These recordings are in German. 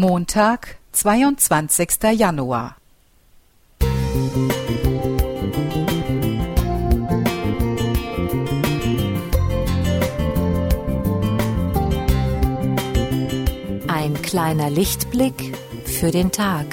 Montag, 22. Januar. Ein kleiner Lichtblick für den Tag.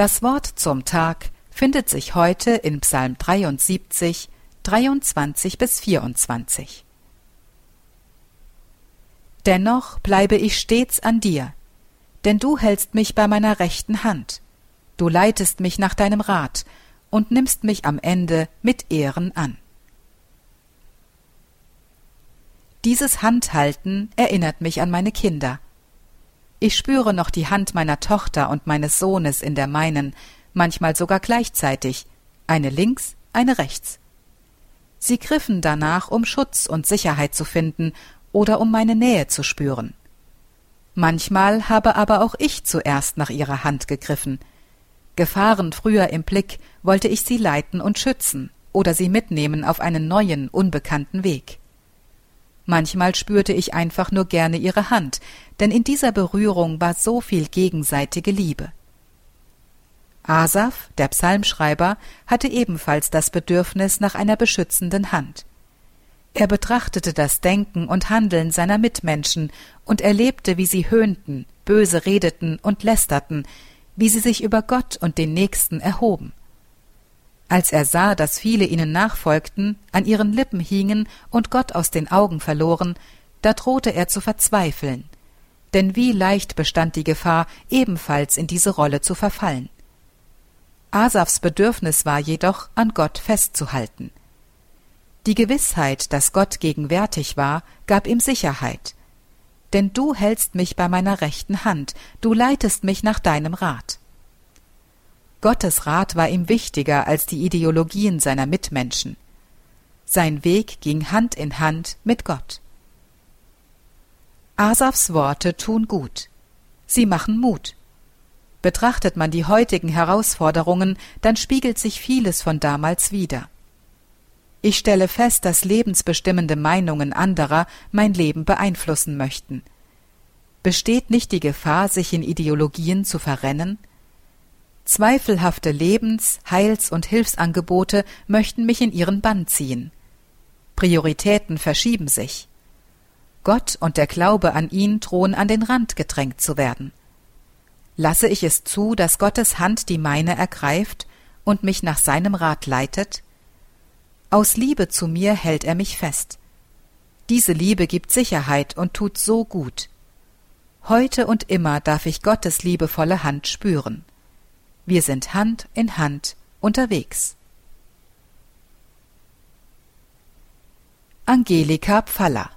Das Wort zum Tag findet sich heute in Psalm 73, 23 bis 24. Dennoch bleibe ich stets an dir, denn du hältst mich bei meiner rechten Hand. Du leitest mich nach deinem Rat und nimmst mich am Ende mit Ehren an. Dieses Handhalten erinnert mich an meine Kinder, ich spüre noch die Hand meiner Tochter und meines Sohnes in der meinen, manchmal sogar gleichzeitig, eine links, eine rechts. Sie griffen danach, um Schutz und Sicherheit zu finden oder um meine Nähe zu spüren. Manchmal habe aber auch ich zuerst nach ihrer Hand gegriffen. Gefahren früher im Blick, wollte ich sie leiten und schützen oder sie mitnehmen auf einen neuen, unbekannten Weg. Manchmal spürte ich einfach nur gerne ihre Hand, denn in dieser Berührung war so viel gegenseitige Liebe. Asaf, der Psalmschreiber, hatte ebenfalls das Bedürfnis nach einer beschützenden Hand. Er betrachtete das Denken und Handeln seiner Mitmenschen und erlebte, wie sie höhnten, böse redeten und lästerten, wie sie sich über Gott und den Nächsten erhoben. Als er sah, dass viele ihnen nachfolgten, an ihren Lippen hingen und Gott aus den Augen verloren, da drohte er zu verzweifeln. Denn wie leicht bestand die Gefahr, ebenfalls in diese Rolle zu verfallen. Asafs Bedürfnis war jedoch, an Gott festzuhalten. Die Gewissheit, dass Gott gegenwärtig war, gab ihm Sicherheit. Denn du hältst mich bei meiner rechten Hand, du leitest mich nach deinem Rat. Gottes Rat war ihm wichtiger als die Ideologien seiner Mitmenschen. Sein Weg ging Hand in Hand mit Gott. Asafs Worte tun gut. Sie machen Mut. Betrachtet man die heutigen Herausforderungen, dann spiegelt sich vieles von damals wider. Ich stelle fest, dass lebensbestimmende Meinungen anderer mein Leben beeinflussen möchten. Besteht nicht die Gefahr, sich in Ideologien zu verrennen? Zweifelhafte Lebens-, Heils- und Hilfsangebote möchten mich in ihren Bann ziehen. Prioritäten verschieben sich. Gott und der Glaube an ihn drohen an den Rand gedrängt zu werden. Lasse ich es zu, dass Gottes Hand die meine ergreift und mich nach seinem Rat leitet? Aus Liebe zu mir hält er mich fest. Diese Liebe gibt Sicherheit und tut so gut. Heute und immer darf ich Gottes liebevolle Hand spüren. Wir sind Hand in Hand unterwegs. Angelika Pfaller